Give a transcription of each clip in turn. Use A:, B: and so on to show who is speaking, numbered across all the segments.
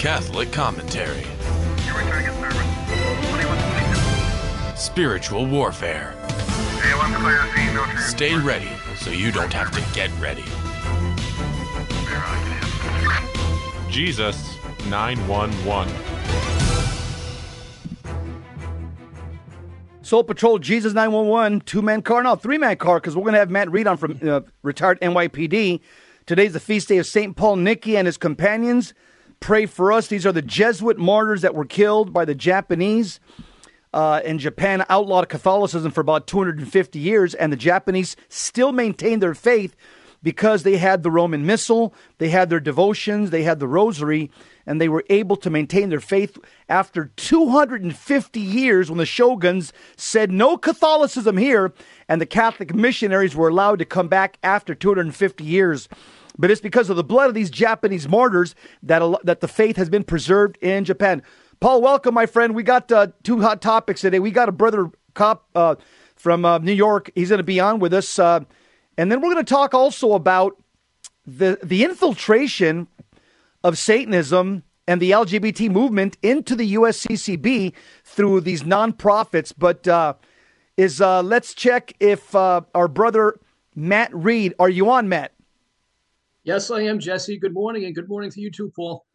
A: Catholic commentary. Spiritual warfare. Stay ready so you don't have to get ready.
B: Jesus 911.
C: Soul Patrol, Jesus 911, two man car, no, three man car, because we're going to have Matt Reid on from uh, retired NYPD. Today's the feast day of St. Paul Miki and his companions. Pray for us. These are the Jesuit martyrs that were killed by the Japanese. Uh, in Japan, outlawed Catholicism for about 250 years, and the Japanese still maintained their faith because they had the Roman Missal, they had their devotions, they had the Rosary, and they were able to maintain their faith after 250 years when the shoguns said no Catholicism here, and the Catholic missionaries were allowed to come back after 250 years. But it's because of the blood of these Japanese martyrs that, that the faith has been preserved in Japan. Paul, welcome, my friend. We got uh, two hot topics today. We got a brother cop uh, from uh, New York. He's going to be on with us. Uh, and then we're going to talk also about the, the infiltration of Satanism and the LGBT movement into the USCCB through these nonprofits. But uh, is uh, let's check if our brother Matt Reid, are you on, Matt?
D: Yes, I am, Jesse. Good morning, and good morning to you too, Paul.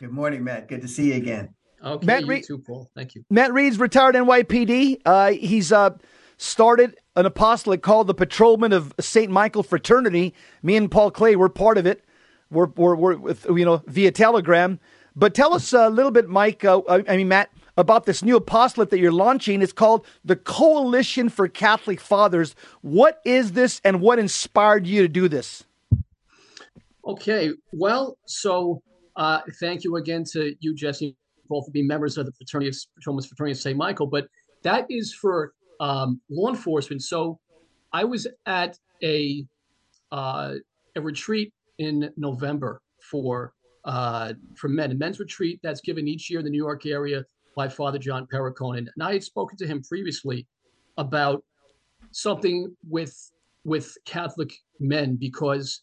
E: Good morning, Matt. Good to see you again.
D: Okay, Matt Reid, too, Paul. Thank you.
C: Matt Reid's retired NYPD. Uh, he's uh, started an apostolate called the Patrolman of St. Michael Fraternity. Me and Paul Clay were part of it. We're, we're, we're with, you know, via Telegram. But tell us a little bit, Mike, uh, I mean, Matt, about this new apostolate that you're launching. It's called the Coalition for Catholic Fathers. What is this and what inspired you to do this?
D: Okay, well, so uh, thank you again to you, Jesse, both for being members of the fraternity of Patrolman's Fraternity of St. Michael. But that is for um, law enforcement. So I was at a uh, a retreat in November for uh, for men, a men's retreat that's given each year in the New York area by Father John Perricone. And I had spoken to him previously about something with with Catholic men because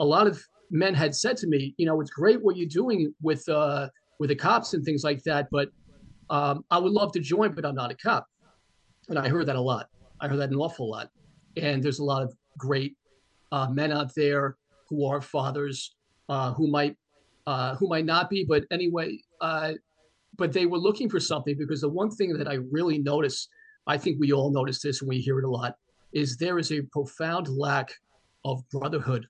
D: a lot of men had said to me, you know, it's great what you're doing with uh, with the cops and things like that, but um, I would love to join, but I'm not a cop. And I heard that a lot. I heard that an awful lot. And there's a lot of great uh, men out there who are fathers, uh, who might uh, who might not be, but anyway, uh, but they were looking for something because the one thing that I really notice, I think we all notice this and we hear it a lot, is there is a profound lack of brotherhood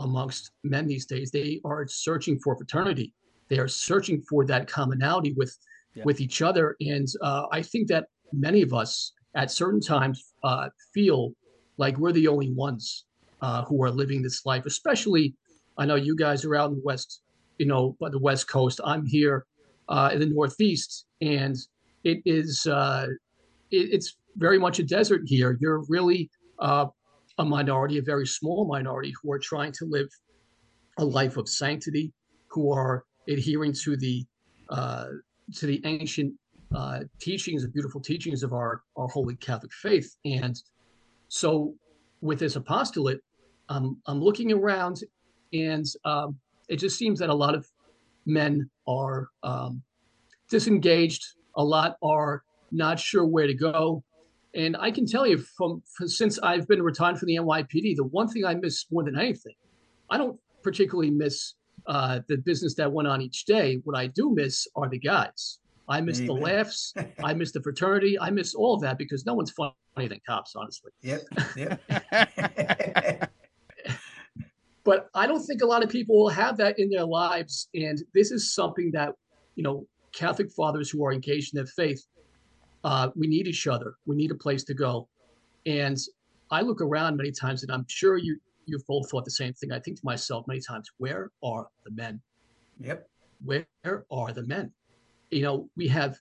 D: amongst men these days. They are searching for fraternity. They are searching for that commonality with yeah. with each other. And uh, I think that many of us at certain times uh, feel like we're the only ones uh, who are living this life. Especially, I know you guys are out in the west, you know, by the west coast. I'm here uh, in the northeast, and it is uh, it, it's very much a desert here. You're really uh, a minority, a very small minority, who are trying to live a life of sanctity, who are adhering to the uh, to the ancient uh, teachings, the beautiful teachings of our our holy Catholic faith. And so, with this apostolate, um, I'm looking around, and um, it just seems that a lot of men are um, disengaged. A lot are not sure where to go. And I can tell you from, from, since I've been retired from the NYPD, the one thing I miss more than anything, I don't particularly miss uh, the business that went on each day. What I do miss are the guys. I miss Amen. the laughs. I miss the fraternity. I miss all of that because no one's funnier than cops, honestly.
E: Yep. Yep.
D: but I don't think a lot of people will have that in their lives. And this is something that, you know, Catholic fathers who are engaged in their faith uh, we need each other. We need a place to go. And I look around many times, and I'm sure you you've both thought the same thing. I think to myself many times, where are the men?
E: Yep.
D: Where are the men? You know, we have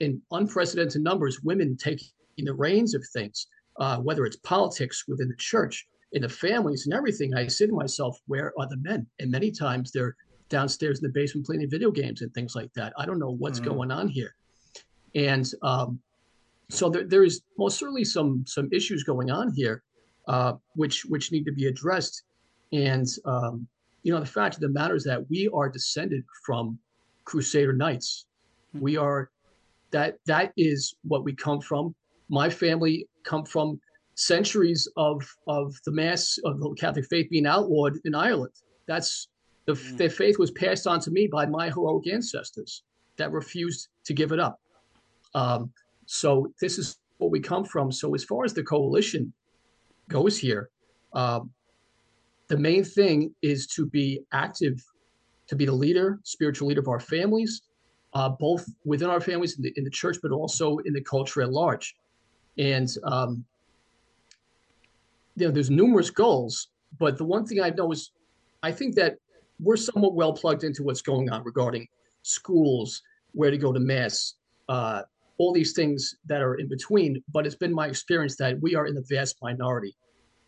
D: in unprecedented numbers women taking the reins of things, uh, whether it's politics within the church, in the families, and everything. I say to myself, where are the men? And many times they're downstairs in the basement playing video games and things like that. I don't know what's mm-hmm. going on here. And um, so there, there is most certainly some some issues going on here, uh, which which need to be addressed. And um, you know, the fact of the matter is that we are descended from Crusader Knights. We are that that is what we come from. My family come from centuries of of the mass of the Catholic faith being outlawed in Ireland. That's the, mm. their faith was passed on to me by my heroic ancestors that refused to give it up. Um, so this is what we come from. So as far as the coalition goes here, um, the main thing is to be active, to be the leader, spiritual leader of our families, uh, both within our families in the, in the church, but also in the culture at large. And um, you know, there's numerous goals, but the one thing I know is, I think that we're somewhat well plugged into what's going on regarding schools, where to go to mass, uh, all these things that are in between. But it's been my experience that we are in the vast minority.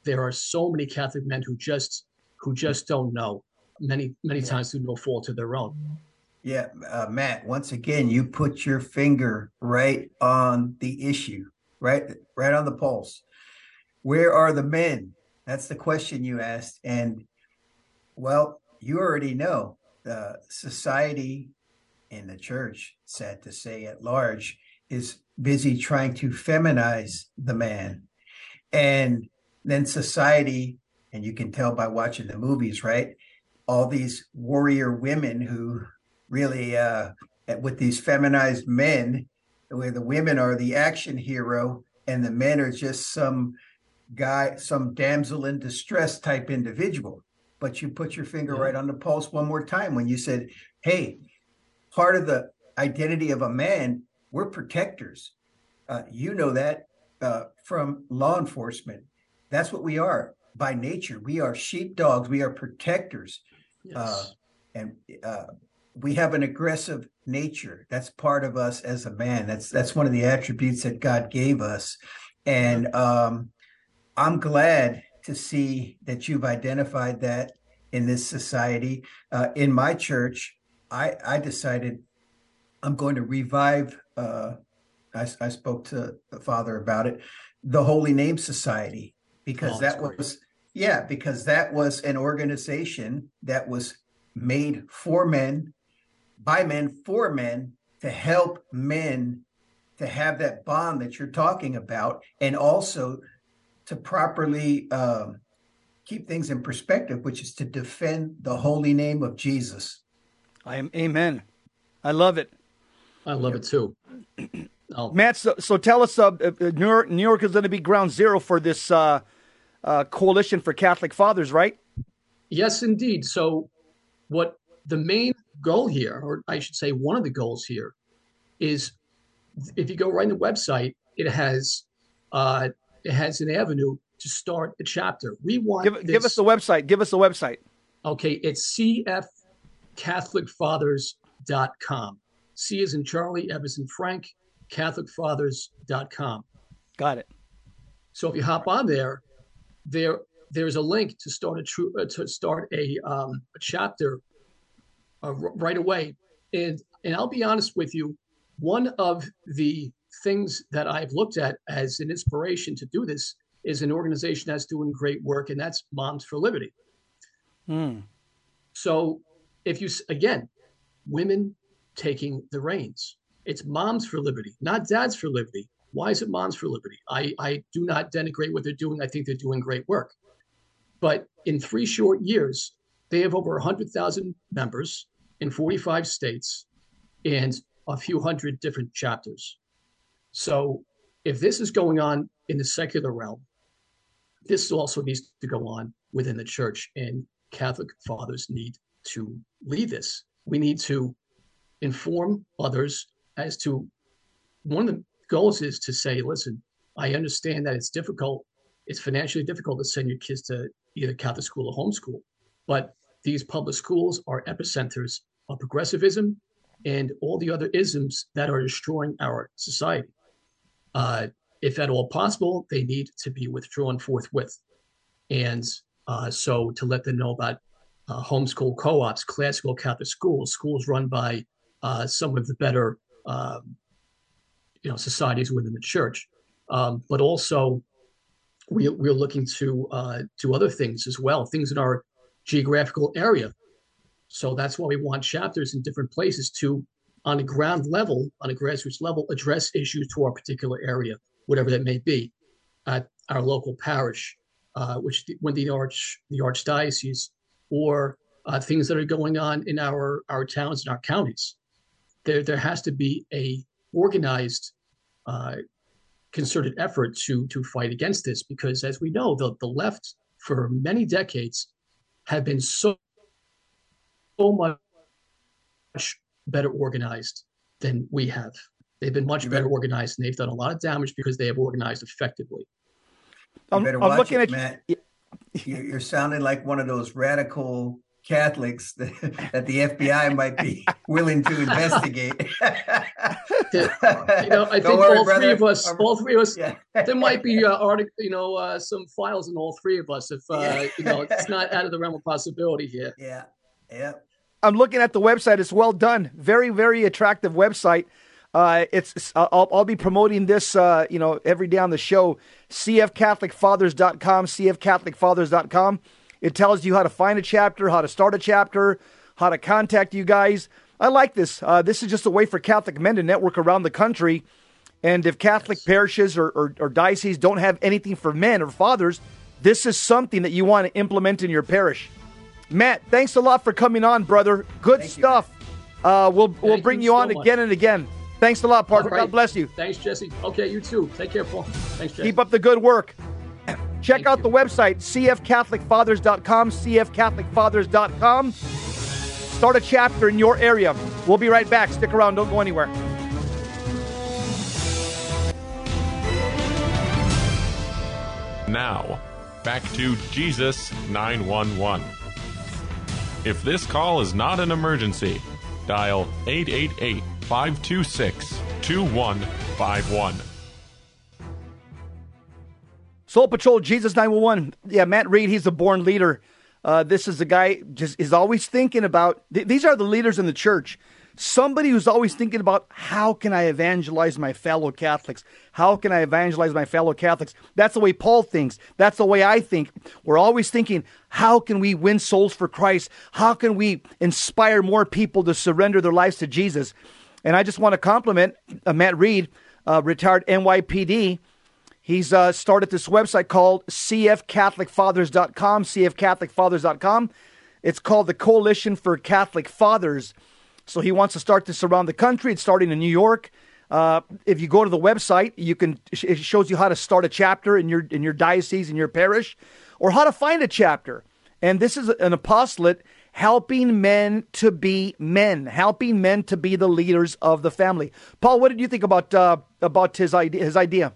D: There are so many Catholic men who just who just don't know. Many many times through no fault of their own.
E: Yeah, uh, Matt. Once again, you put your finger right on the issue, right, right on the pulse. Where are the men? That's the question you asked, and well, you already know the society in the church, sad to say at large, is busy trying to feminize the man. And then society, and you can tell by watching the movies, right? All these warrior women who really, uh, with these feminized men, where the women are the action hero and the men are just some guy, some damsel in distress type individual. But you put your finger yeah. right on the pulse one more time when you said, hey, part of the identity of a man we're protectors. Uh, you know that uh, from law enforcement. That's what we are by nature. We are sheepdogs. We are protectors. Yes. Uh, and uh, we have an aggressive nature. That's part of us as a man. That's that's one of the attributes that God gave us. And um, I'm glad to see that you've identified that in this society. Uh, in my church, I, I decided I'm going to revive. Uh, I, I, spoke to the father about it, the Holy Name Society, because oh, that was yeah, because that was an organization that was made for men, by men, for men, to help men to have that bond that you're talking about, and also to properly um, keep things in perspective, which is to defend the holy name of Jesus.
C: I am amen. I love it.
D: I love it too.
C: Oh. Matt, so, so tell us, uh, uh, New, York, New York is going to be ground zero for this uh, uh, coalition for Catholic fathers, right?
D: Yes, indeed. So, what the main goal here, or I should say, one of the goals here, is if you go right on the website, it has uh, it has an avenue to start a chapter. We want
C: give,
D: this,
C: give us the website. Give us the website.
D: Okay, it's cfcatholicfathers.com. C is in Charlie, Evans and Frank, CatholicFathers.com.
C: Got it.
D: So if you hop on there, there there's a link to start a true uh, to start a um, a chapter uh, right away. And and I'll be honest with you, one of the things that I've looked at as an inspiration to do this is an organization that's doing great work, and that's Moms for Liberty.
C: Hmm.
D: So if you again, women taking the reins. It's moms for liberty, not dads for liberty. Why is it moms for liberty? I, I do not denigrate what they're doing. I think they're doing great work. But in three short years, they have over 100,000 members in 45 states and a few hundred different chapters. So if this is going on in the secular realm, this also needs to go on within the church, and Catholic fathers need to lead this. We need to inform others as to one of the goals is to say, listen, I understand that it's difficult, it's financially difficult to send your kids to either Catholic school or homeschool, but these public schools are epicenters of progressivism and all the other isms that are destroying our society. Uh, if at all possible, they need to be withdrawn forthwith. And uh, so to let them know about uh, homeschool co-ops, classical Catholic schools, schools run by uh, some of the better um, you know societies within the church, um, but also we, we're looking to uh, to other things as well, things in our geographical area. So that's why we want chapters in different places to, on a ground level, on a grassroots level, address issues to our particular area, whatever that may be, at our local parish, uh, which the, when the arch the archdiocese, or uh, things that are going on in our our towns and our counties. There there has to be a organized, uh, concerted effort to to fight against this because, as we know, the the left for many decades have been so so much better organized than we have. They've been much better organized and they've done a lot of damage because they have organized effectively.
E: You better I'm, watch I'm it, Matt. You're sounding like one of those radical Catholics that, that the FBI might be willing to investigate.
D: you know, I think worry, all brother. three of us, all three of us, yeah. there might be uh, artic- you know, uh, some files in all three of us. If uh, yeah. you know, it's not out of the realm of possibility here.
E: Yeah, yeah.
C: I'm looking at the website. It's well done. Very, very attractive website. Uh, it's I'll, I'll, be promoting this, uh, you know, every day on the show. CFCatholicFathers.com, CFCatholicFathers.com. It tells you how to find a chapter, how to start a chapter, how to contact you guys. I like this. Uh, this is just a way for Catholic men to network around the country. And if Catholic parishes or, or, or dioceses don't have anything for men or fathers, this is something that you want to implement in your parish. Matt, thanks a lot for coming on, brother. Good Thank stuff. You, uh, we'll Thank we'll bring you, on again and again. Thanks a lot, partner. Right. God bless you.
D: Thanks, Jesse. Okay, you too. Take care, Paul. Thanks, Jesse.
C: Keep up the good work. Check Thank out you. the website, cfcatholicfathers.com, cfcatholicfathers.com. Start a chapter in your area. We'll be right back. Stick around. Don't go anywhere.
B: Now, back to Jesus 911. If this call is not an emergency, dial 888 526 2151.
C: Soul Patrol, Jesus 911. Yeah, Matt Reid, he's a born leader. Uh, this is a guy just is always thinking about. Th- these are the leaders in the church somebody who's always thinking about how can I evangelize my fellow Catholics? How can I evangelize my fellow Catholics? That's the way Paul thinks. That's the way I think. We're always thinking, how can we win souls for Christ? How can we inspire more people to surrender their lives to Jesus? And I just want to compliment uh, Matt Reid, uh, retired NYPD. He's uh, started this website called cfcatholicfathers.com, cfcatholicfathers.com. It's called the Coalition for Catholic Fathers. So he wants to start this around the country. It's starting in New York. Uh, if you go to the website, you can it shows you how to start a chapter in your in your diocese in your parish, or how to find a chapter. And this is an apostolate helping men to be men, helping men to be the leaders of the family. Paul, what did you think about uh, about his idea? His idea.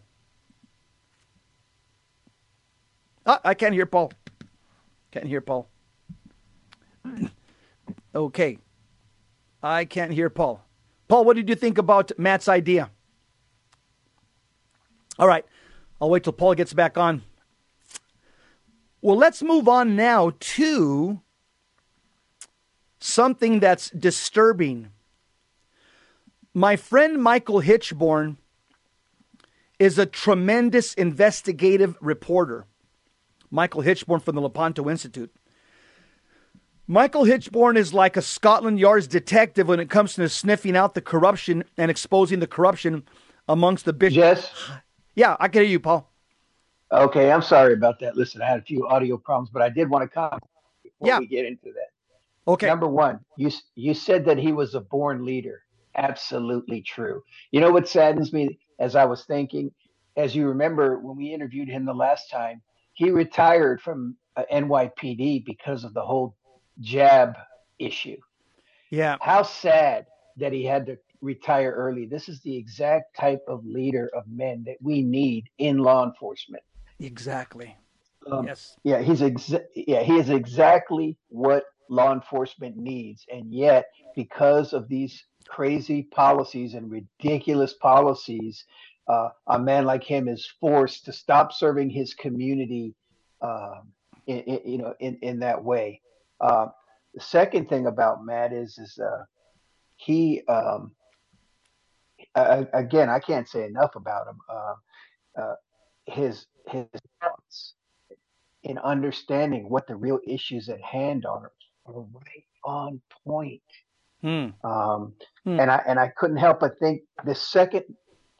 C: Ah, I can't hear Paul. Can't hear Paul. Okay. I can't hear Paul. Paul, what did you think about Matt's idea? All right. I'll wait till Paul gets back on. Well, let's move on now to something that's disturbing. My friend Michael Hichborn is a tremendous investigative reporter. Michael Hichborn from the Lepanto Institute. Michael Hichborn is like a Scotland Yard's detective when it comes to sniffing out the corruption and exposing the corruption amongst the bishops.
F: Yes.
C: Yeah, I can hear you, Paul.
F: Okay, I'm sorry about that. Listen, I had a few audio problems, but I did want to comment before
C: yeah.
F: we get into that.
C: Okay.
F: Number one, you you said that he was a born leader. Absolutely true. You know what saddens me as I was thinking, as you remember when we interviewed him the last time, he retired from uh, NYPD because of the whole jab issue.
C: Yeah.
F: How sad that he had to retire early. This is the exact type of leader of men that we need in law enforcement.
C: Exactly.
F: Um, yes. Yeah, he's exa- yeah, he is exactly what law enforcement needs. And yet, because of these crazy policies and ridiculous policies, uh, a man like him is forced to stop serving his community, um, in, in, you know, in, in that way. Uh, the second thing about Matt is is uh, he um, uh, again I can't say enough about him. Uh, uh, his his thoughts in understanding what the real issues at hand are, are right on point.
C: Hmm.
F: Um,
C: Hmm.
F: And I and I couldn't help but think the second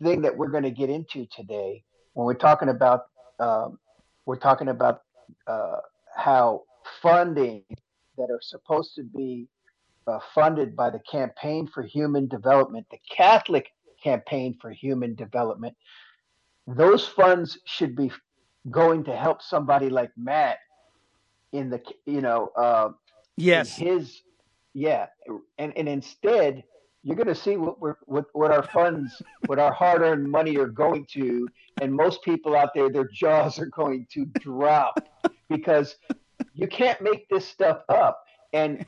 F: thing that we're going to get into today, when we're talking about um, we're talking about uh, how funding that are supposed to be uh, funded by the Campaign for Human Development, the Catholic Campaign for Human Development, those funds should be going to help somebody like Matt in the you know uh,
C: Yes.
F: his yeah and and instead you're going to see what we're what, what our funds what our hard-earned money are going to and most people out there their jaws are going to drop because you can't make this stuff up. And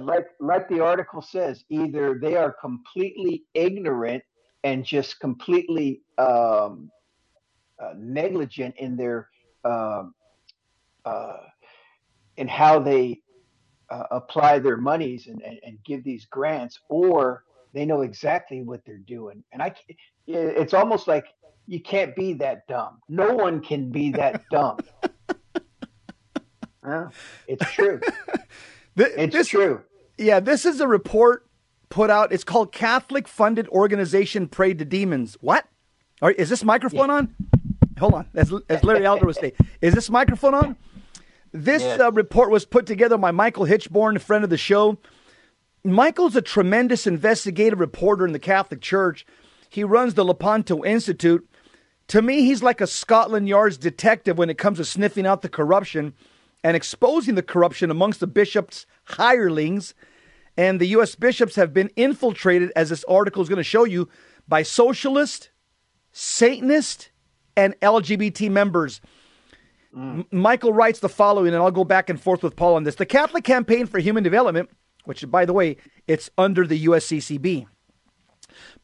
F: like like the article says either they are completely ignorant and just completely um, uh, negligent in their um, uh, in how they uh, apply their monies and, and, and give these grants, or they know exactly what they're doing. And I, it's almost like you can't be that dumb. No one can be that dumb. Huh? It's true. It's
C: this-
F: true.
C: Yeah, this is a report put out. It's called Catholic Funded Organization Prayed to Demons. What? All right, is this microphone on? Hold on. As, as Larry Elder would say, is this microphone on? This
F: Yes.
C: uh, report was put together by Michael Hichborn, a friend of the show. Michael's a tremendous investigative reporter in the Catholic Church. He runs the Lepanto Institute. To me, he's like a Scotland Yard's detective when it comes to sniffing out the corruption and exposing the corruption amongst the bishops' hirelings. And the U.S. bishops have been infiltrated, as this article is going to show you, by socialist, Satanist, and LGBT members. Mm. M- Michael writes the following, and I'll go back and forth with Paul on this. The Catholic Campaign for Human Development, which, by the way, it's under the USCCB,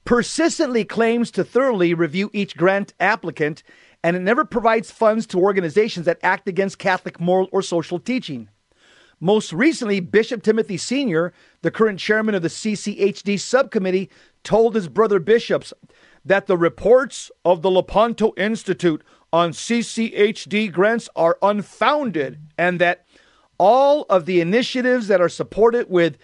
C: persistently claims to thoroughly review each grant applicant, and it never provides funds to organizations that act against Catholic moral or social teaching. Most recently, Bishop Timothy Senior, the current chairman of the CCHD subcommittee, told his brother bishops that the reports of the Lepanto Institute on CCHD grants are unfounded and that all of the initiatives that are supported with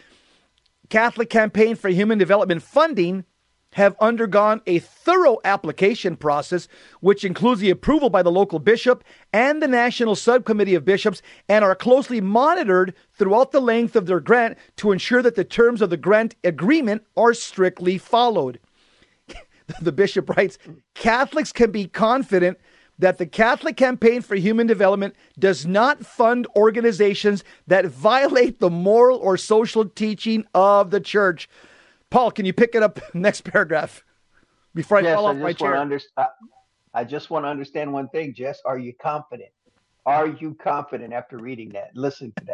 C: Catholic Campaign for Human Development funding have undergone a thorough application process, which includes the approval by the local bishop and the National Subcommittee of Bishops, and are closely monitored throughout the length of their grant to ensure that the terms of the grant agreement are strictly followed. the bishop writes Catholics can be confident that the Catholic Campaign for Human Development does not fund organizations that violate the moral or social teaching of the church. Paul, can you pick it up next paragraph before I
F: Yes,
C: fall
F: I
C: off my
F: just want to
C: chair?
F: understand. I just want to understand one thing, Jess. Are you confident? Are you confident after reading that? Listen to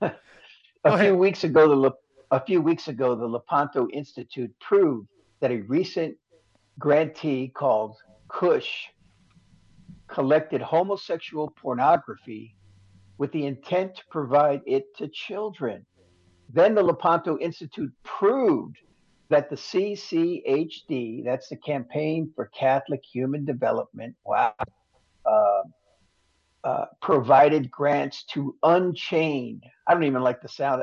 F: that. A few weeks ago, the Le- a few weeks ago, the Lepanto Institute proved that a recent grantee called Kush collected homosexual pornography with the intent to provide it to children. Then the Lepanto Institute proved that the CCHD, that's the Campaign for Catholic Human Development, wow, uh, uh, provided grants to Unchained. I don't even like the sound.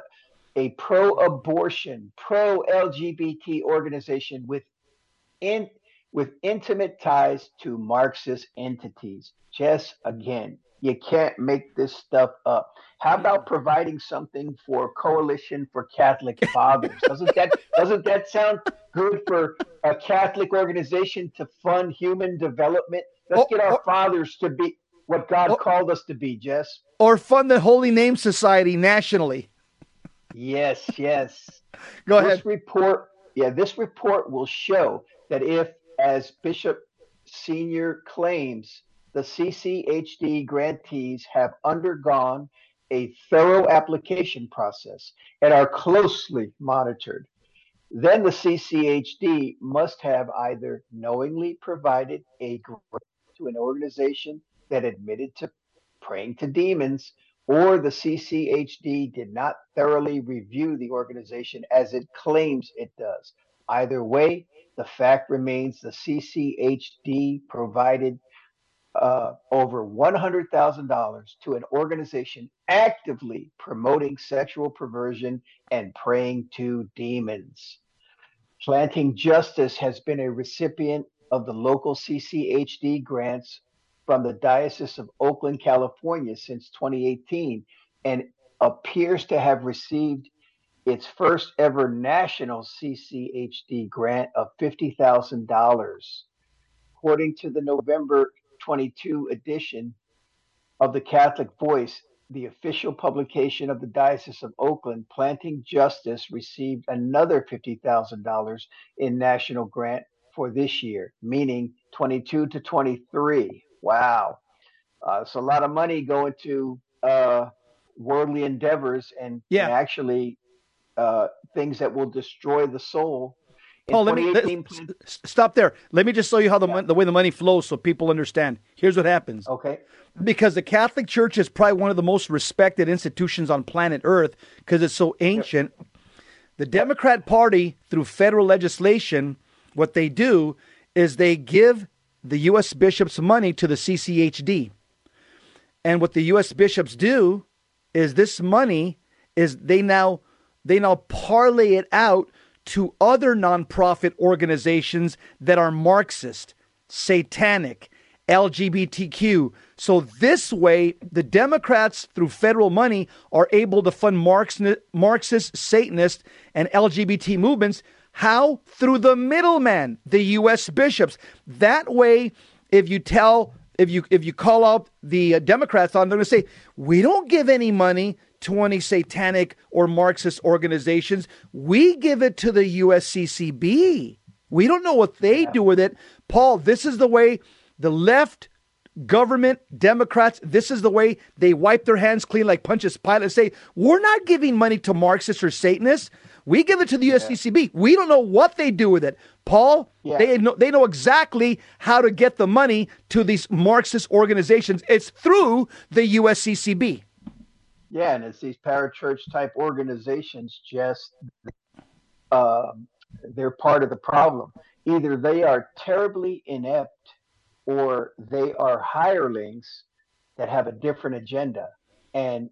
F: A pro-abortion, pro-LGBT organization with in with intimate ties to Marxist entities. Just again, you can't make this stuff up. How about providing something for Coalition for Catholic Fathers? Doesn't that doesn't that sound good for a Catholic organization to fund human development? Let's
C: Oh,
F: get our
C: oh.
F: fathers to be what God
C: Oh.
F: called us to be, Jess.
C: Or fund the Holy Name Society nationally.
F: Yes, yes.
C: Go
F: this
C: ahead.
F: report, yeah, this report will show that if, as Bishop Senior claims, the CCHD grantees have undergone a thorough application process and are closely monitored, then the CCHD must have either knowingly provided a grant to an organization that admitted to praying to demons, or the CCHD did not thoroughly review the organization as it claims it does. Either way, the fact remains the CCHD provided uh, over $100,000 to an organization actively promoting sexual perversion and praying to demons. Planting Justice has been a recipient of the local CCHD grants from the Diocese of Oakland, California since 2018 and appears to have received its first ever national CCHD grant of $50,000. According to the November 22 edition of the Catholic Voice, the official publication of the Diocese of Oakland, Planting Justice received another $50,000 in national grant for this year, meaning 22 to 23. Wow. Uh, it's a lot of money going to uh, worldly endeavors and,
C: Yeah.
F: and actually uh, things that will destroy the soul. In
C: Paul, let me let- stop there. Let me just show you how the mon- the way the money flows, so people understand. Here's what happens.
F: Okay.
C: Because the Catholic Church is probably one of the most respected institutions on planet Earth because it's so ancient. The Democrat Party, through federal legislation, what they do is they give the U.S. bishops money to the CCHD. And what the U.S. bishops do is this money is they now they now parlay it out to other nonprofit organizations that are Marxist, satanic, LGBTQ. So this way, the Democrats, through federal money, are able to fund Marx- Marxist, Satanist, and LGBT movements. How? Through the middleman, the U.S. bishops. That way, if you tell, if you if you call out the uh, Democrats on, they're going to say, we don't give any money to any satanic or Marxist organizations. We give it to the USCCB. We don't know what they do with it. Paul, this is the way the left government, Democrats, this is the way they wipe their hands clean like Pontius Pilate and say, we're not giving money to Marxists or Satanists. We give it to the USCCB. We don't know what they do with it. Paul,
F: Yeah.
C: they know they know exactly how to get the money to these Marxist organizations. It's through the USCCB.
F: Yeah, and it's these parachurch type organizations just um, they're part of the problem. Either they are terribly inept or they are hirelings that have a different agenda. And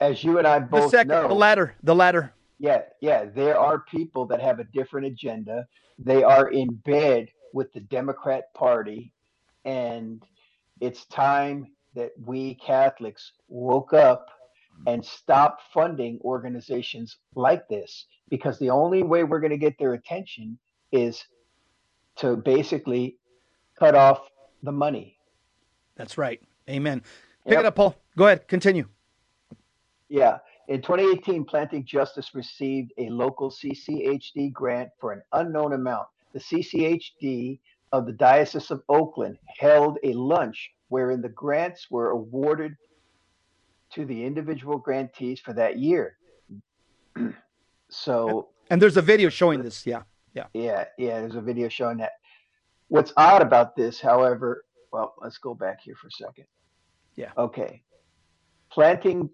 F: as you and I
C: The
F: both
C: second,
F: know,
C: the latter, the latter.
F: yeah, yeah, there are people that have a different agenda. They are in bed with the Democrat Party, and it's time that we Catholics woke up and stop funding organizations like this because the only way we're going to get their attention is to basically cut off the money.
C: That's right. Amen. Pick
F: Yep.
C: it up, Paul. Go ahead. Continue.
F: Yeah. In 2018, Planting Justice received a local CCHD grant for an unknown amount. The CCHD of the Diocese of Oakland held a lunch wherein the grants were awarded to the individual grantees for that year. so,
C: And there's a video showing this. Yeah. Yeah.
F: yeah, yeah, there's a video showing that. What's odd about this, however, well, let's go back here for a second.
C: Yeah.
F: Okay. Planting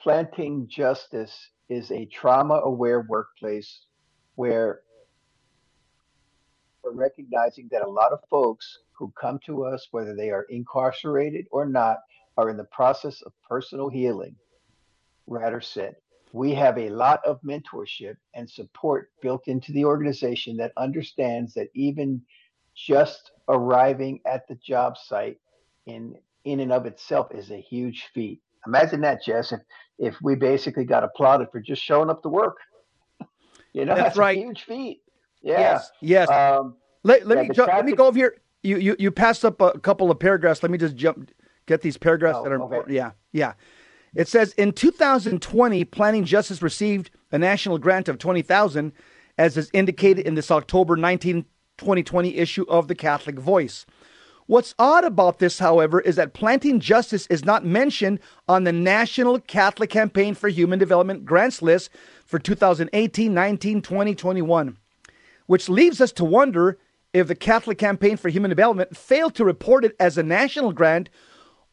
F: planting justice is a trauma aware workplace where we're recognizing that a lot of folks who come to us, whether they are incarcerated or not, are in the process of personal healing. Ratter said, we have a lot of mentorship and support built into the organization that understands that even just arriving at the job site in in and of itself is a huge feat. Imagine that, Jess, if if we basically got applauded for just showing up to work. You know,
C: That's
F: that's,
C: right.
F: a huge feat. Yeah.
C: Yes. Yes.
F: Um,
C: let let
F: yeah,
C: me ju- let me go over here. You you you passed up a couple of paragraphs. Let me just jump get these paragraphs
F: Oh,
C: that are
F: okay.
C: important. Yeah. Yeah. It says in 2020, Planting Justice received a national grant of 20,000 as is indicated in this October 19 2020 issue of the Catholic Voice. What's odd about this, however, is that Planting Justice is not mentioned on the National Catholic Campaign for Human Development grants list for 2018, 19, 20, 21, which leaves us to wonder if the Catholic Campaign for Human Development failed to report it as a national grant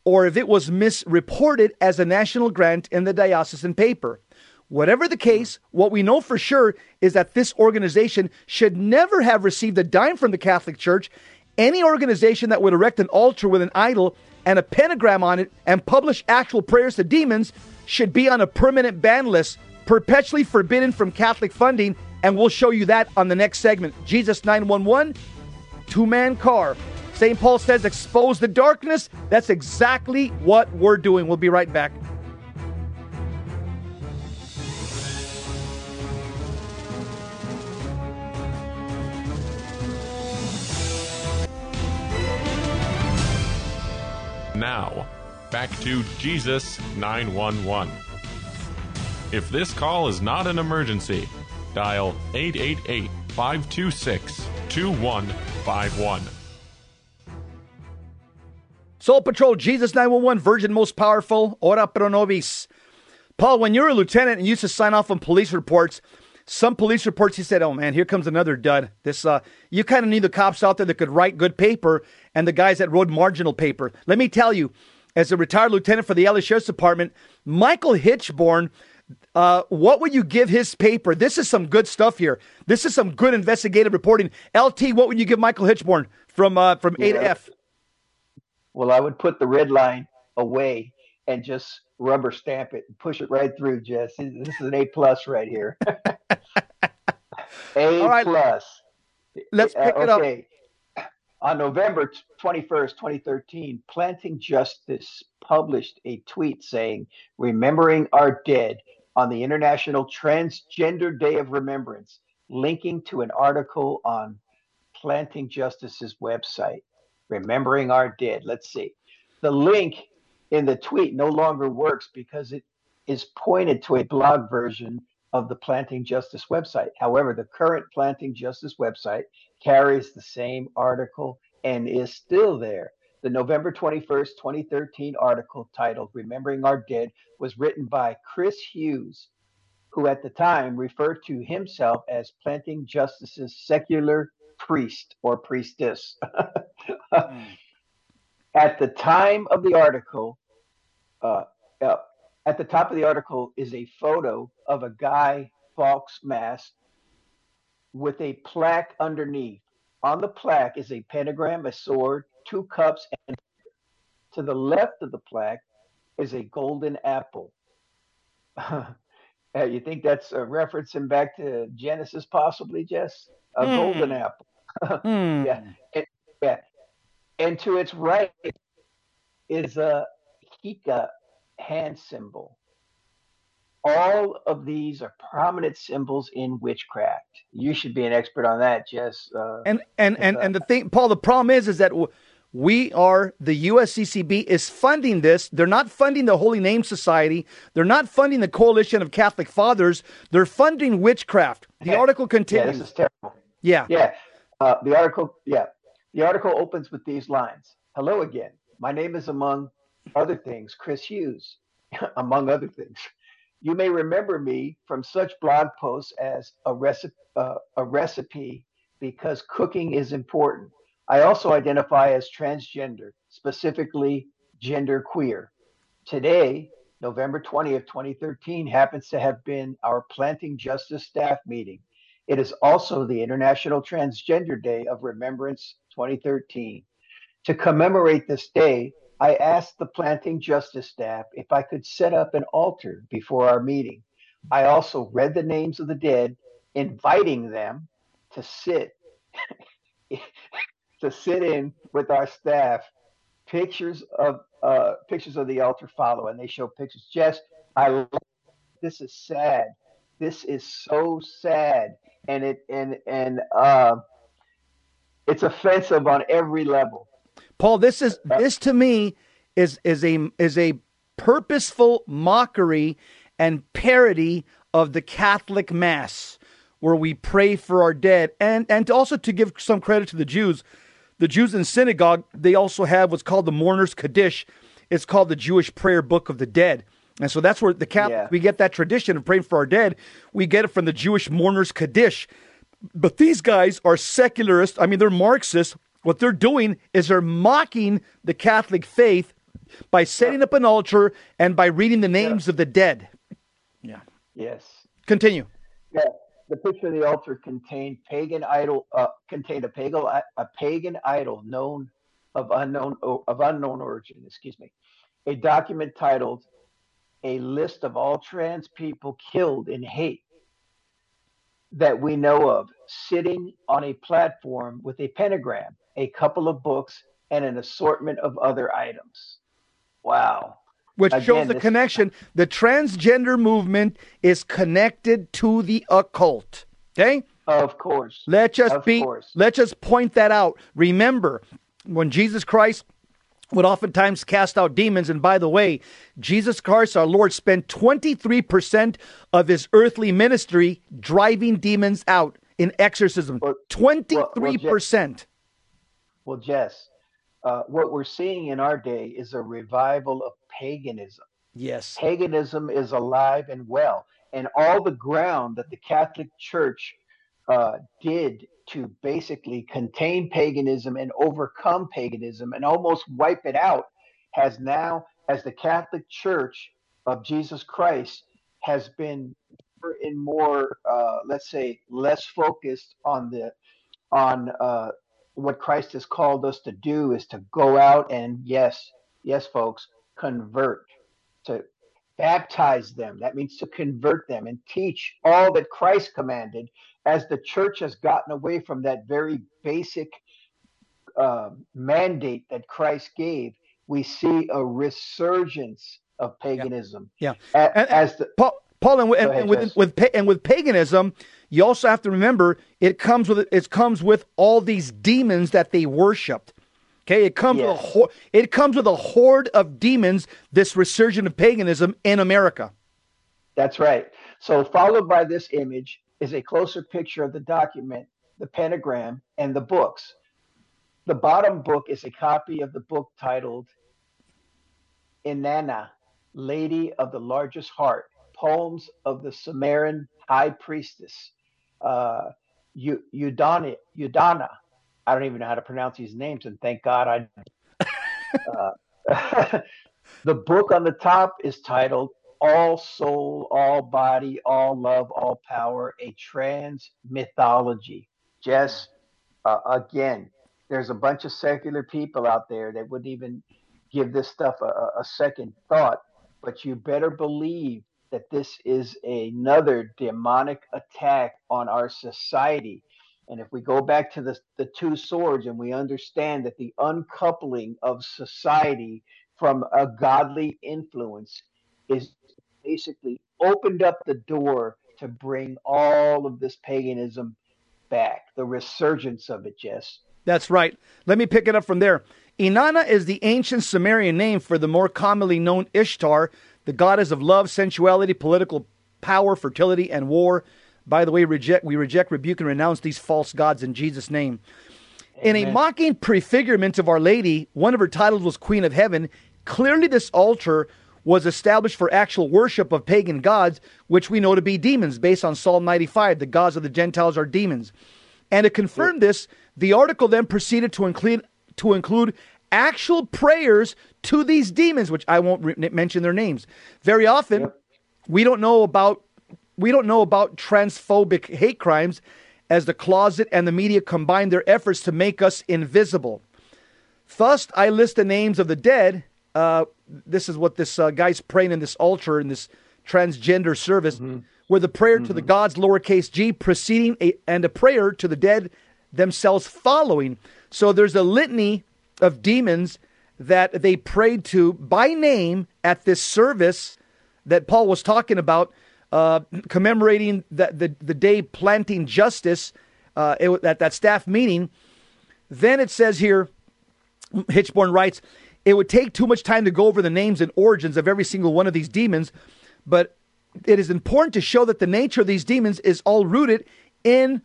C: or if it was misreported as a national grant in the diocesan paper. Whatever the case, what we know for sure is that this organization should never have received a dime from the Catholic Church Any organization that would erect an altar with an idol and a pentagram on it and publish actual prayers to demons should be on a permanent ban list, perpetually forbidden from Catholic funding. And we'll show you that on the next segment. Jesus 911, two man car. St. Paul says, expose the darkness. That's exactly what we're doing. We'll be right back.
B: Now, back to Jesus 911. If this call is not an emergency, dial 888 526 2151.
C: Soul Patrol, Jesus 911, Virgin Most Powerful, Ora Pro Nobis. Paul, when you were a lieutenant and used to sign off on police reports, some police reports you said, "Oh man, here comes another dud." This, uh, you kind of need the cops out there that could write good paper, and the guys that wrote marginal paper. Let me tell you, as a retired lieutenant for the LA Sheriff's Department, Michael Hichborn, uh, what would you give his paper? This is some good stuff here. This is some good investigative reporting. LT, what would you give Michael Hichborn from uh, from A to F?
F: Well, I would put the red line away and just rubber stamp it and push it right through, Jess. This is an A plus right here. A
C: right.
F: plus.
C: Let's
F: Uh,
C: pick it up.
F: okay. On November 21st, 2013, Planting Justice published a tweet saying, Remembering Our Dead on the International Transgender Day of Remembrance, linking to an article on Planting Justice's website. Remembering Our Dead. Let's see. The link in the tweet no longer works because it is pointed to a blog version of the Planting Justice website. However, the current Planting Justice website carries the same article and is still there. The November 21st, 2013 article titled Remembering Our Dead was written by Chris Hughes, who at the time referred to himself as Planting Justice's secular priest or priestess. at the time of the article, uh, uh, at the top of the article is a photo of a guy Fawkes mask with a plaque underneath. On the plaque is a pentagram, a sword, two cups, and to the left of the plaque is a golden apple. You think that's uh, referencing back to Genesis, possibly, Jess? A
C: Hmm.
F: golden apple.
C: Hmm.
F: Yeah. And, yeah. And to its right is a Hika hand symbol. All of these are prominent symbols in witchcraft. You should be an expert on that, Jess. Uh,
C: And and and and the thing, Paul, the problem is, is that we are the USCCB is funding this. They're not funding the Holy Name Society. They're not funding the Coalition of Catholic Fathers. They're funding witchcraft. The article
F: yeah,
C: continues.
F: this is terrible.
C: Yeah.
F: Yeah. Uh, the article, yeah. The article opens with these lines Hello again. My name is, among other things, Chris Hughes, among other things. You may remember me from such blog posts as a recipe, uh, a recipe because cooking is important. I also identify as transgender, specifically gender queer. Today, November 20th, 2013, happens to have been our Planting Justice staff meeting. It is also the International Transgender Day of Remembrance 2013. To commemorate this day, I asked the Planting Justice staff if I could set up an altar before our meeting. I also read the names of the dead, inviting them to sit to sit in with our staff. Pictures of uh, pictures of the altar follow, and they show pictures. Jess, I this is sad. This is so sad, and it and and uh, it's offensive on every level.
C: Paul, this is this to me is is a is a purposeful mockery and parody of the Catholic Mass, where we pray for our dead, and and also to give some credit to the Jews, the Jews in synagogue they also have what's called the Mourner's Kaddish. It's called the Jewish Prayer Book of the Dead. And so that's where the Catholic
F: Yeah.
C: we get that tradition of praying for our dead. We get it from the Jewish Mourner's Kaddish. But these guys are secularists. I mean, they're Marxists. What they're doing is they're mocking the Catholic faith by setting up an altar and by reading the names of the dead. Yeah.
F: Yes.
C: Continue.
F: Yeah. the picture of the altar contained pagan idol uh, contained a pagan a pagan idol known of unknown of unknown origin. Excuse me. A document titled "A List of All Trans People Killed in Hate." That we know of, sitting on a platform with a pentagram, a couple of books, and an assortment of other items. Wow
C: which Again, shows the this... connection. The transgender movement is connected to the occult. Okay?
F: Of course.
C: Let's just be course. let's just point that out. Remember, when Jesus Christ would oftentimes cast out demons, and by the way, Jesus Christ, our Lord, spent 23% of his earthly ministry driving demons out in exorcism. 23%. Well, well, Jess,
F: well, Jess uh, what we're seeing in our day is a revival of paganism.
C: Yes.
F: Paganism is alive and well. And all the ground that the Catholic Church uh, did to basically contain paganism and overcome paganism and almost wipe it out has now, as the Catholic Church of Jesus Christ has been in more, uh, let's say, less focused on the on uh, what Christ has called us to do is to go out and yes, yes, folks, convert, to baptize them. That means to convert them and teach all that Christ commanded as the church has gotten away from that very basic uh, mandate that Christ gave. We see a resurgence of paganism.
C: Yeah. yeah. As, as the, Paul, Paul and, and, ahead, and with, with, and with paganism, you also have to remember it comes with it comes with all these demons that they worshipped. Okay, it comes yes. with a ho- it comes with a horde of demons. This resurgence of paganism in America.
F: That's right. So followed by this image is a closer picture of the document, the pentagram, and the books. The bottom book is a copy of the book titled Inanna, Lady of the Largest Heart, Poems of the Sumerian High Priestess uh, Udana. I don't even know how to pronounce these names, and thank God I. uh, the book on the top is titled "All Soul, All Body, All Love, All Power: A Trans Mythology." Jess, uh, again, there's a bunch of secular people out there that wouldn't even give this stuff a, a second thought, but you better believe that this is another demonic attack on our society. And if we go back to the, the two swords and we understand that the uncoupling of society from a godly influence is basically opened up the door to bring all of this paganism back, the resurgence of it, Jess.
C: That's right. Let me pick it up from there. Inanna is the ancient Sumerian name for the more commonly known Ishtar, the goddess of love, sensuality, political power, fertility, and war. By the way, reject, we reject, rebuke, and renounce these false gods in Jesus' name. Amen. In a mocking prefigurement of Our Lady, one of her titles was Queen of Heaven. Clearly, this altar was established for actual worship of pagan gods, which we know to be demons, based on Psalm 95. The gods of the Gentiles are demons. And to confirm this, the article then proceeded to include, to include actual prayers to these demons, which I won't re- mention their names. Very often, yep. we don't know about we don't know about transphobic hate crimes as the closet and the media combine their efforts to make us invisible. Thus, I list the names of the dead. Uh, this is what this uh, guy's praying in this altar in this transgender service, mm-hmm. where the prayer mm-hmm. to the mm-hmm. gods, lowercase g, preceding a, and a prayer to the dead themselves following. So there's a litany of demons that they prayed to by name at this service that Paul was talking about, uh, commemorating the, the, the, day planting justice uh, it, at that staff meeting. Then it says here, Hichborn writes, it would take too much time to go over the names and origins of every single one of these demons, but it is important to show that the nature of these demons is all rooted in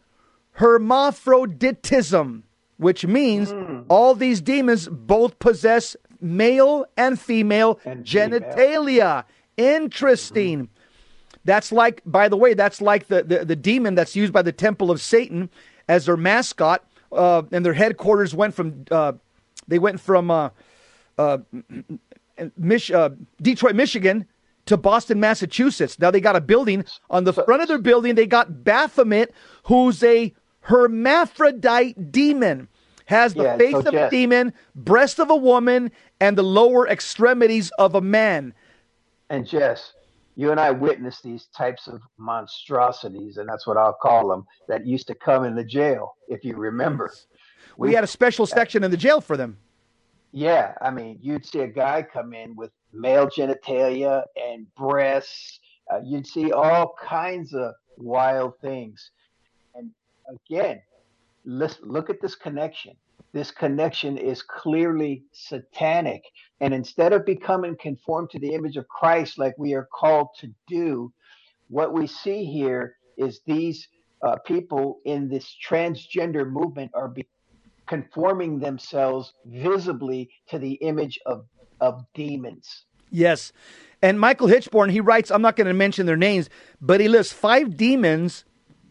C: hermaphroditism which means mm. all these demons both possess male and female and genitalia. Female. Interesting. Mm-hmm. That's like, by the way, that's like the, the, the, demon that's used by the Temple of Satan as their mascot, uh, and their headquarters went from uh, they went from uh, uh Mich- uh, Detroit, Michigan, to Boston, Massachusetts. Now they got a building on the front of their building. They got Baphomet, who's a hermaphrodite demon, has the
F: Yeah,
C: face
F: so
C: of a demon, breast of a woman, and the lower extremities of a man.
F: And Jess, you and I witnessed these types of monstrosities, and that's what I'll call them, that used to come in the jail, if you remember.
C: We had a special section in the jail for them.
F: Yeah, I mean, you'd see a guy come in with male genitalia and breasts. Uh, you'd see all kinds of wild things. And again, let's look at this connection. This connection is clearly satanic. And instead of becoming conformed to the image of Christ like we are called to do, what we see here is these uh, people in this transgender movement are be- conforming themselves visibly to the image of, of demons.
C: Yes. And Michael Hichborn, he writes, I'm not going to mention their names, but he lists five demons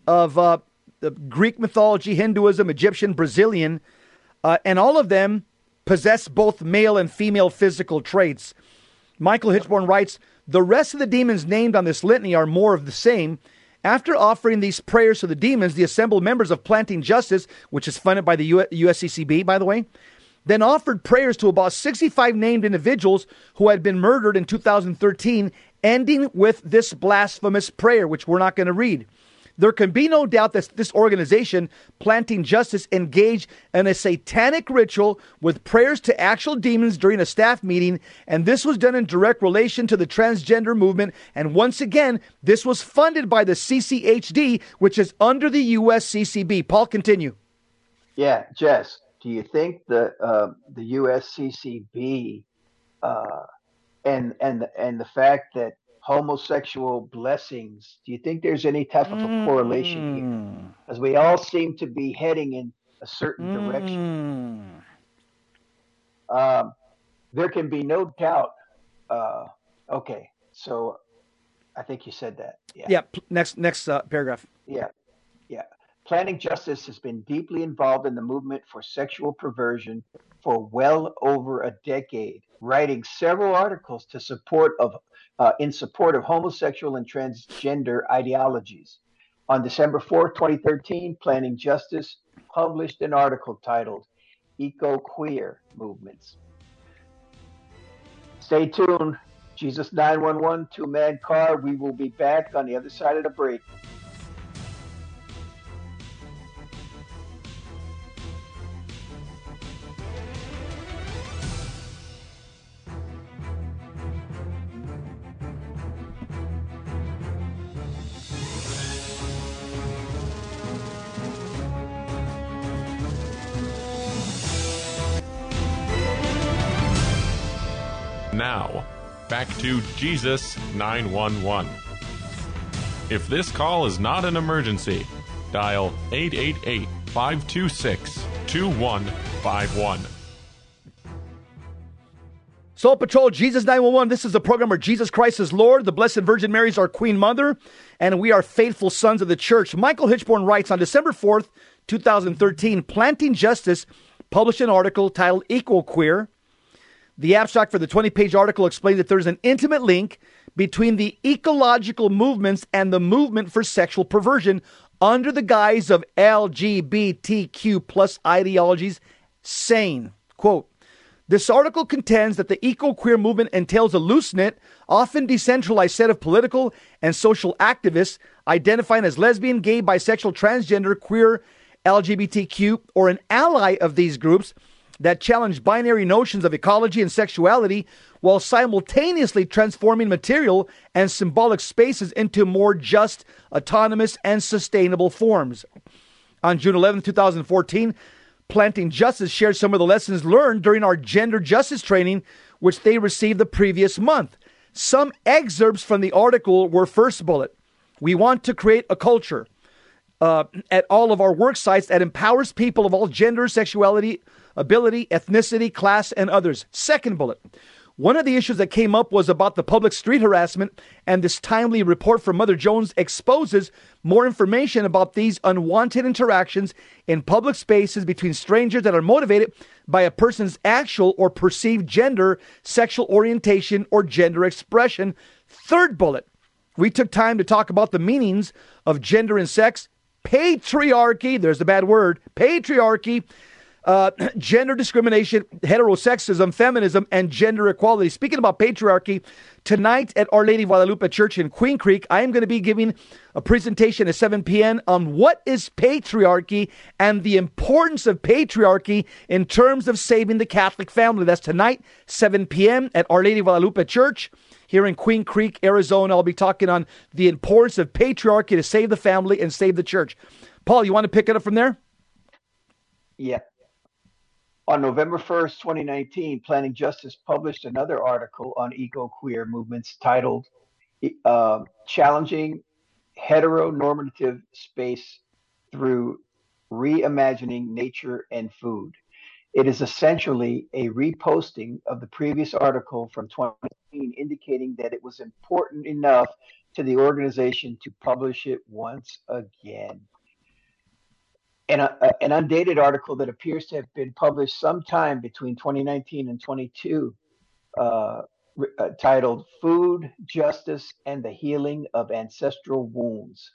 C: of uh, the Greek mythology, Hinduism, Egyptian, Brazilian, uh, and all of them possess both male and female physical traits. Michael Hichborn writes, the rest of the demons named on this litany are more of the same. After offering these prayers to the demons, the assembled members of Planting Justice, which is funded by the U- USCCB, by the way, then offered prayers to about 65 named individuals who had been murdered in 2013, ending with this blasphemous prayer, which we're not going to read. There can be no doubt that this organization, Planting Justice, engaged in a satanic ritual with prayers to actual demons during a staff meeting, and this was done in direct relation to the transgender movement. And once again, this was funded by the CCHD, which is under the USCCB. Paul, continue.
F: Yeah, Jess, do you think the uh, the USCCB uh, and and and the fact that homosexual blessings, do you think there's any type of a correlation here? As we all seem to be heading in a certain direction. Um, there can be no doubt. Uh, okay, so I think you said that. Yeah.
C: Yeah, next next uh, paragraph.
F: Yeah. Planting Justice has been deeply involved in the movement for sexual perversion for well over a decade, writing several articles to support of uh, in support of homosexual and transgender ideologies. On December 4, 2013, Planting Justice published an article titled Eco Queer Movements. Stay tuned. Jesus 911, two man car. We will be back on the other side of the break.
B: Jesus 911. If this call is not an emergency, dial 888 526 2151.
C: Soul Patrol, Jesus 911. This is the program where Jesus Christ is Lord, the Blessed Virgin Mary is our Queen Mother, and we are faithful sons of the church. Michael Hichborn writes on December 4th, 2013, Planting Justice published an article titled Eco Queer. The abstract for the 20 page article explains that there's an intimate link between the ecological movements and the movement for sexual perversion under the guise of LGBTQ plus ideologies, sane. quote, this article contends that the eco queer movement entails a loose knit, often decentralized set of political and social activists identifying as lesbian, gay, bisexual, transgender, queer, LGBTQ, or an ally of these groups that challenge binary notions of ecology and sexuality while simultaneously transforming material and symbolic spaces into more just, autonomous, and sustainable forms. On June 11, 2014, Planting Justice shared some of the lessons learned during our gender justice training, which they received the previous month. Some excerpts from the article were first bullet. We want to create a culture uh, at all of our work sites that empowers people of all genders, sexuality, ability, ethnicity, class, and others. Second bullet. One of the issues that came up was about the public street harassment, and this timely report from Mother Jones exposes more information about these unwanted interactions in public spaces between strangers that are motivated by a person's actual or perceived gender, sexual orientation, or gender expression. Third bullet, we took time to talk about the meanings of gender and sex, patriarchy, there's the bad word, patriarchy, uh, gender discrimination, heterosexism, feminism, and gender equality. Speaking about patriarchy, tonight at Our Lady Guadalupe Church in Queen Creek, I am going to be giving a presentation at 7 p.m. on what is patriarchy and the importance of patriarchy in terms of saving the Catholic family. That's tonight, 7 p.m. at Our Lady Guadalupe Church here in Queen Creek, Arizona. I'll be talking on the importance of patriarchy to save the family and save the church. Paul, you want to pick it up from there?
F: Yeah. On November 1st, 2019, Planting Justice published another article on eco queer movements titled uh, Challenging Heteronormative Space Through Reimagining Nature and Food. It is essentially a reposting of the previous article from 2019, indicating that it was important enough to the organization to publish it once again and a, an undated article that appears to have been published sometime between 2019 and 22 uh, uh, titled Food, Justice, and the Healing of Ancestral Wounds.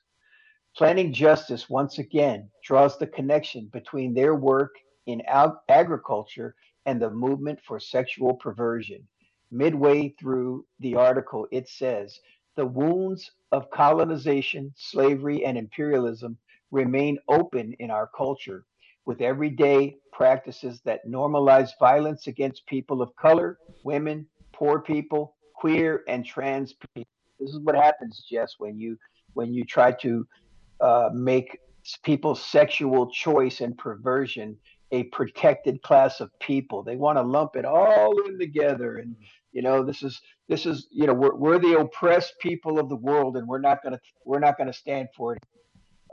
F: Planting Justice once again draws the connection between their work in ag- agriculture and the movement for sexual perversion. Midway through the article, it says the wounds of colonization, slavery, and imperialism remain open in our culture with everyday practices that normalize violence against people of color, women, poor people, queer and trans people. This is what happens, Jess, when you when you try to uh, make people's sexual choice and perversion a protected class of people. They want to lump it all in together, and you know this is this is you know we're, we're the oppressed people of the world, and we're not gonna we're not gonna stand for it.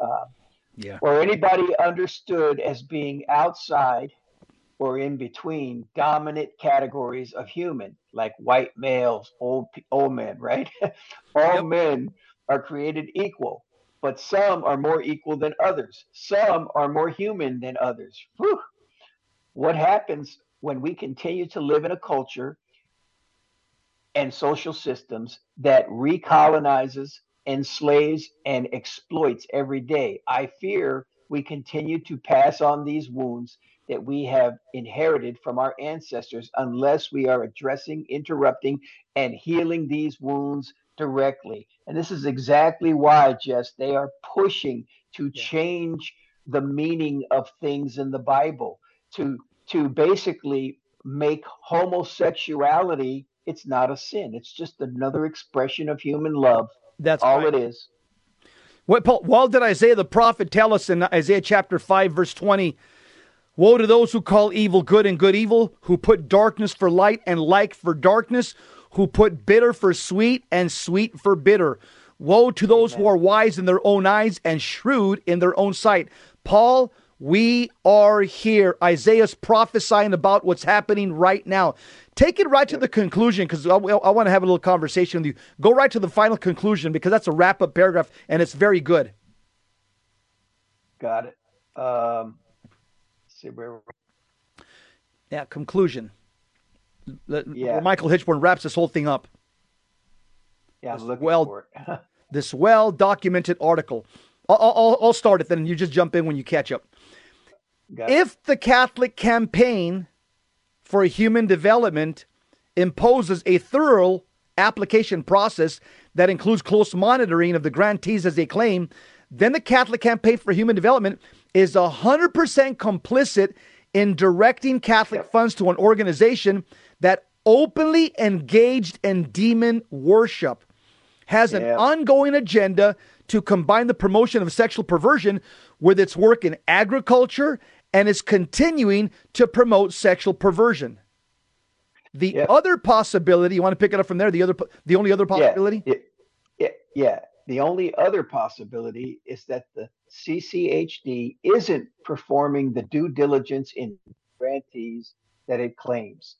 F: Uh,
C: yeah.
F: or anybody understood as being outside or in between dominant categories of human, like white males, old old men, right? All yep. men are created equal, but some are more equal than others. Some are more human than others. Whew. What happens when we continue to live in a culture and social systems that recolonizes enslaves, and exploits every day. I fear we continue to pass on these wounds that we have inherited from our ancestors unless we are addressing, interrupting, and healing these wounds directly. And this is exactly why, Jess, they are pushing to yeah. change the meaning of things in the Bible, to to basically make homosexuality it's not a sin. It's just another expression of human love
C: that's
F: all
C: right.
F: it is.
C: What Paul, well did Isaiah the prophet tell us in Isaiah chapter 5 verse 20 Woe to those who call evil good and good evil, who put darkness for light and light for darkness, who put bitter for sweet and sweet for bitter. Woe to those Amen. who are wise in their own eyes and shrewd in their own sight. Paul, we are here. Isaiah's prophesying about what's happening right now. Take it right to the conclusion because I, I want to have a little conversation with you. Go right to the final conclusion because that's a wrap up paragraph and it's very good.
F: Got it. Um, see where.
C: Yeah, conclusion. Yeah. Michael Hichborn wraps this whole thing up.
F: Yeah, looking well,
C: this well documented article. I'll, I'll, I'll start it then, you just jump in when you catch up. If the Catholic campaign for human development imposes a thorough application process that includes close monitoring of the grantees as they claim, then the Catholic Campaign for Human Development is 100% complicit in directing Catholic funds to an organization that openly engaged in demon worship, has an ongoing agenda to combine the promotion of sexual perversion with its work in agriculture and is continuing to promote sexual perversion. The other possibility, you want to pick it up from there? The other, the only other possibility?
F: Yeah, yeah, yeah. The only other possibility is that the CCHD isn't performing the due diligence in grantees that it claims.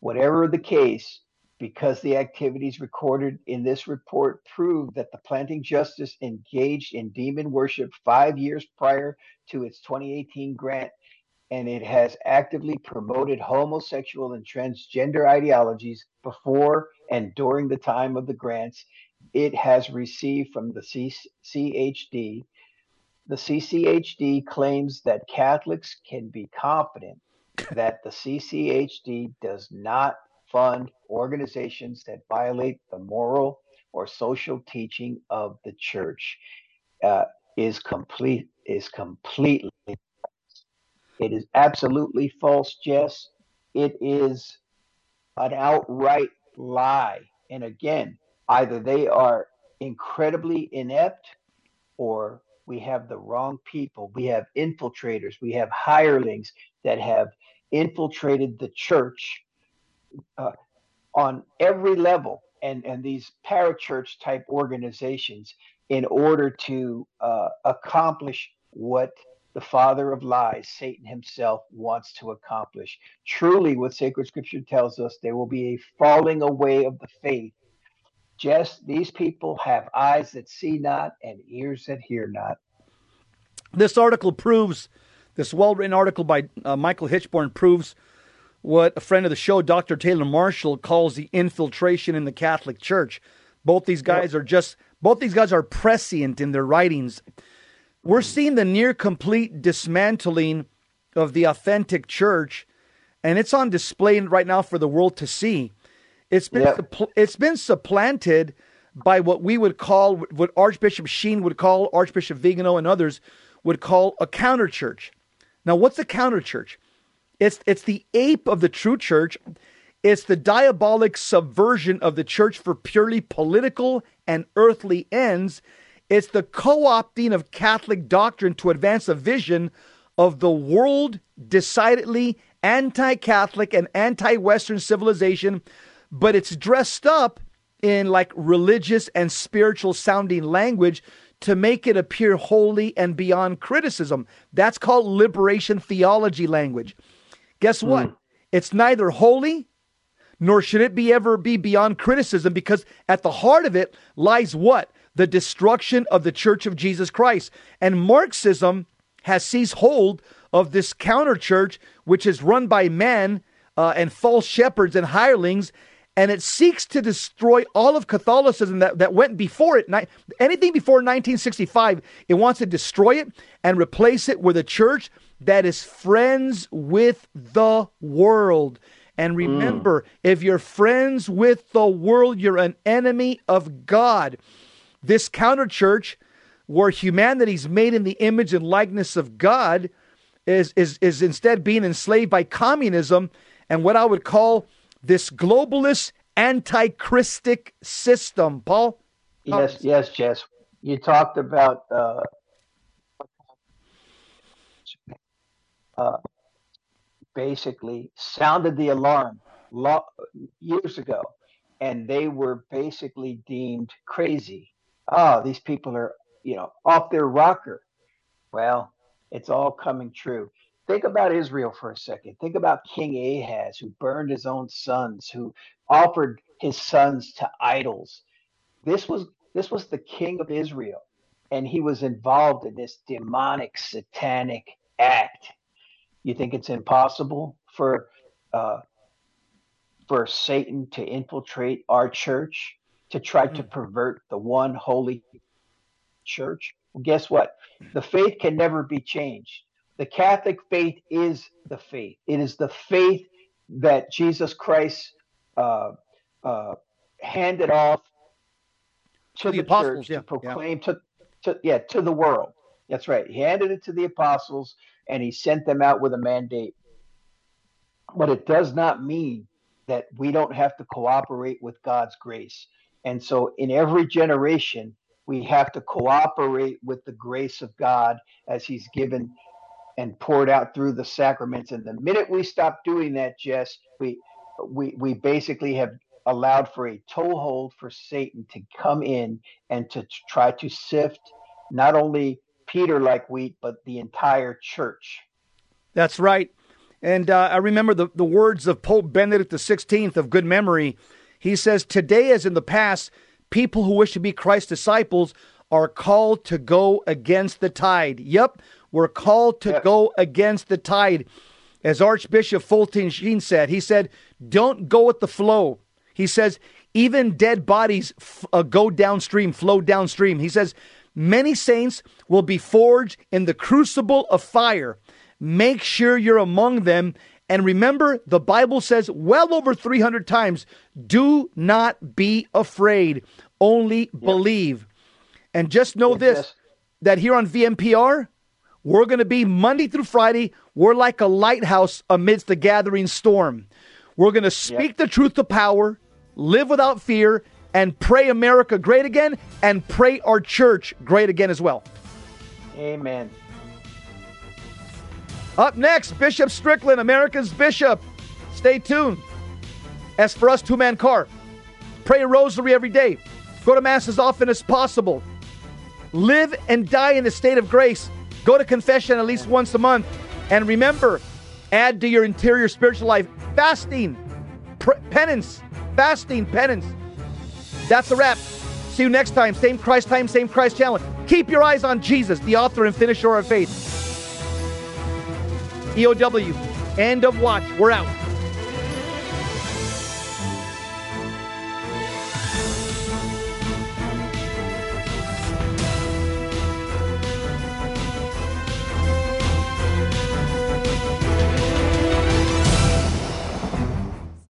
F: Whatever the case, because the activities recorded in this report prove that the Planting Justice engaged in demon worship five years prior to its 2018 grant, and it has actively promoted homosexual and transgender ideologies before and during the time of the grants, it has received from the CCHD. The CCHD claims that Catholics can be confident that the CCHD does not fund organizations that violate the moral or social teaching of the church. Uh, is complete is completely it is absolutely false, Jess. It is an outright lie. And again, either they are incredibly inept or we have the wrong people. We have infiltrators, we have hirelings that have infiltrated the church uh, on every level and, and these parachurch type organizations in order to uh, accomplish what the father of lies, Satan himself, wants to accomplish. Truly, what sacred scripture tells us, there will be a falling away of the faith. Just these people have eyes that see not and ears that hear not.
C: This article proves, this well written article by uh, Michael Hichborn proves what a friend of the show, Dr. Taylor Marshall, calls the infiltration in the Catholic Church. Both these guys are just, both these guys are prescient in their writings. We're seeing the near complete dismantling of the authentic church, and it's on display right now for the world to see. It's been it's been supplanted by what we would call what Archbishop Sheen would call Archbishop Vigano and others would call a counter church. Now, what's a counter church? It's it's the ape of the true church. It's the diabolic subversion of the church for purely political and earthly ends it's the co opting of Catholic doctrine to advance a vision of the world decidedly anti Catholic and anti Western civilization, but it's dressed up in like religious and spiritual sounding language to make it appear holy and beyond criticism. That's called liberation theology language. Guess what? Mm. It's neither holy nor should it be ever be beyond criticism because at the heart of it lies what? the destruction of the Church of Jesus Christ. And Marxism has seized hold of this counter church, which is run by men uh, and false shepherds and hirelings, and it seeks to destroy all of Catholicism that, that went before it. Anything before 1965, it wants to destroy it and replace it with a church that is friends with the world. And hmm. remember, mm. if you're friends with the world, you're an enemy of God. This counter church, where humanity's made in the image and likeness of God, is, is, is instead being enslaved by communism and what I would call this globalist anti-Christic system. Paul?
F: Yes, yes, Jess. You talked about uh, uh, basically sounded the alarm lo- years ago, and they were basically deemed crazy oh, these people are, you know, off their rocker. Well, it's all coming true. Think about Israel for a second. Think about King Ahaz, who burned his own sons, who offered his sons to idols. This was this was the king of Israel, and he was involved in this demonic, satanic act. You think it's impossible for uh, for Satan to infiltrate our church? to try to mm. pervert the one holy church. Well, guess what? The faith can never be changed. The Catholic faith is the faith. It is the faith that Jesus Christ uh, uh, handed off to, to the, the, apostles, church yeah, to proclaim yeah. to, to yeah to the world. That's right. He handed it to the apostles and he sent them out with a mandate. But it does not mean that we don't have to cooperate with God's grace. And so in every generation, we have to cooperate with the grace of God as He's given and poured out through the sacraments. And the minute we stop doing that, Jess, we we we basically have allowed for a toehold for Satan to come in and to try to sift not only Peter like wheat, but the entire church.
C: That's right. And uh, I remember the, the words of Pope Benedict XVI of good memory he says, Today, as in the past, people who wish to be Christ's disciples are called to go against the tide. Yep, we're called to go against the tide. As Archbishop Fulton Sheen said, he said, Don't go with the flow. He says, even dead bodies f- uh, go downstream, flow downstream. He says, Many saints will be forged in the crucible of fire. Make sure you're among them. And remember, the Bible says well over 300 times do not be afraid, only believe. And just know
F: Yes,
C: this
F: yes.
C: that here on VMPR, we're going to be Monday through Friday. We're like a lighthouse amidst the gathering storm. We're going to speak the truth to power, live without fear, and pray America great again, and pray our church great again as well.
F: Amen.
C: Up next, Bishop Strickland, America's Bishop. Stay tuned. As for us, two man car, pray a rosary every day. Go to Mass as often as possible. Live and die in a state of grace. Go to confession at least once a month. And remember, add to your interior spiritual life fasting, penance, fasting, penance. That's a wrap. See you next time. Same Christ time, same Christ channel. Keep your eyes on Jesus, the author and finisher of faith. EOW, end of watch. We're out.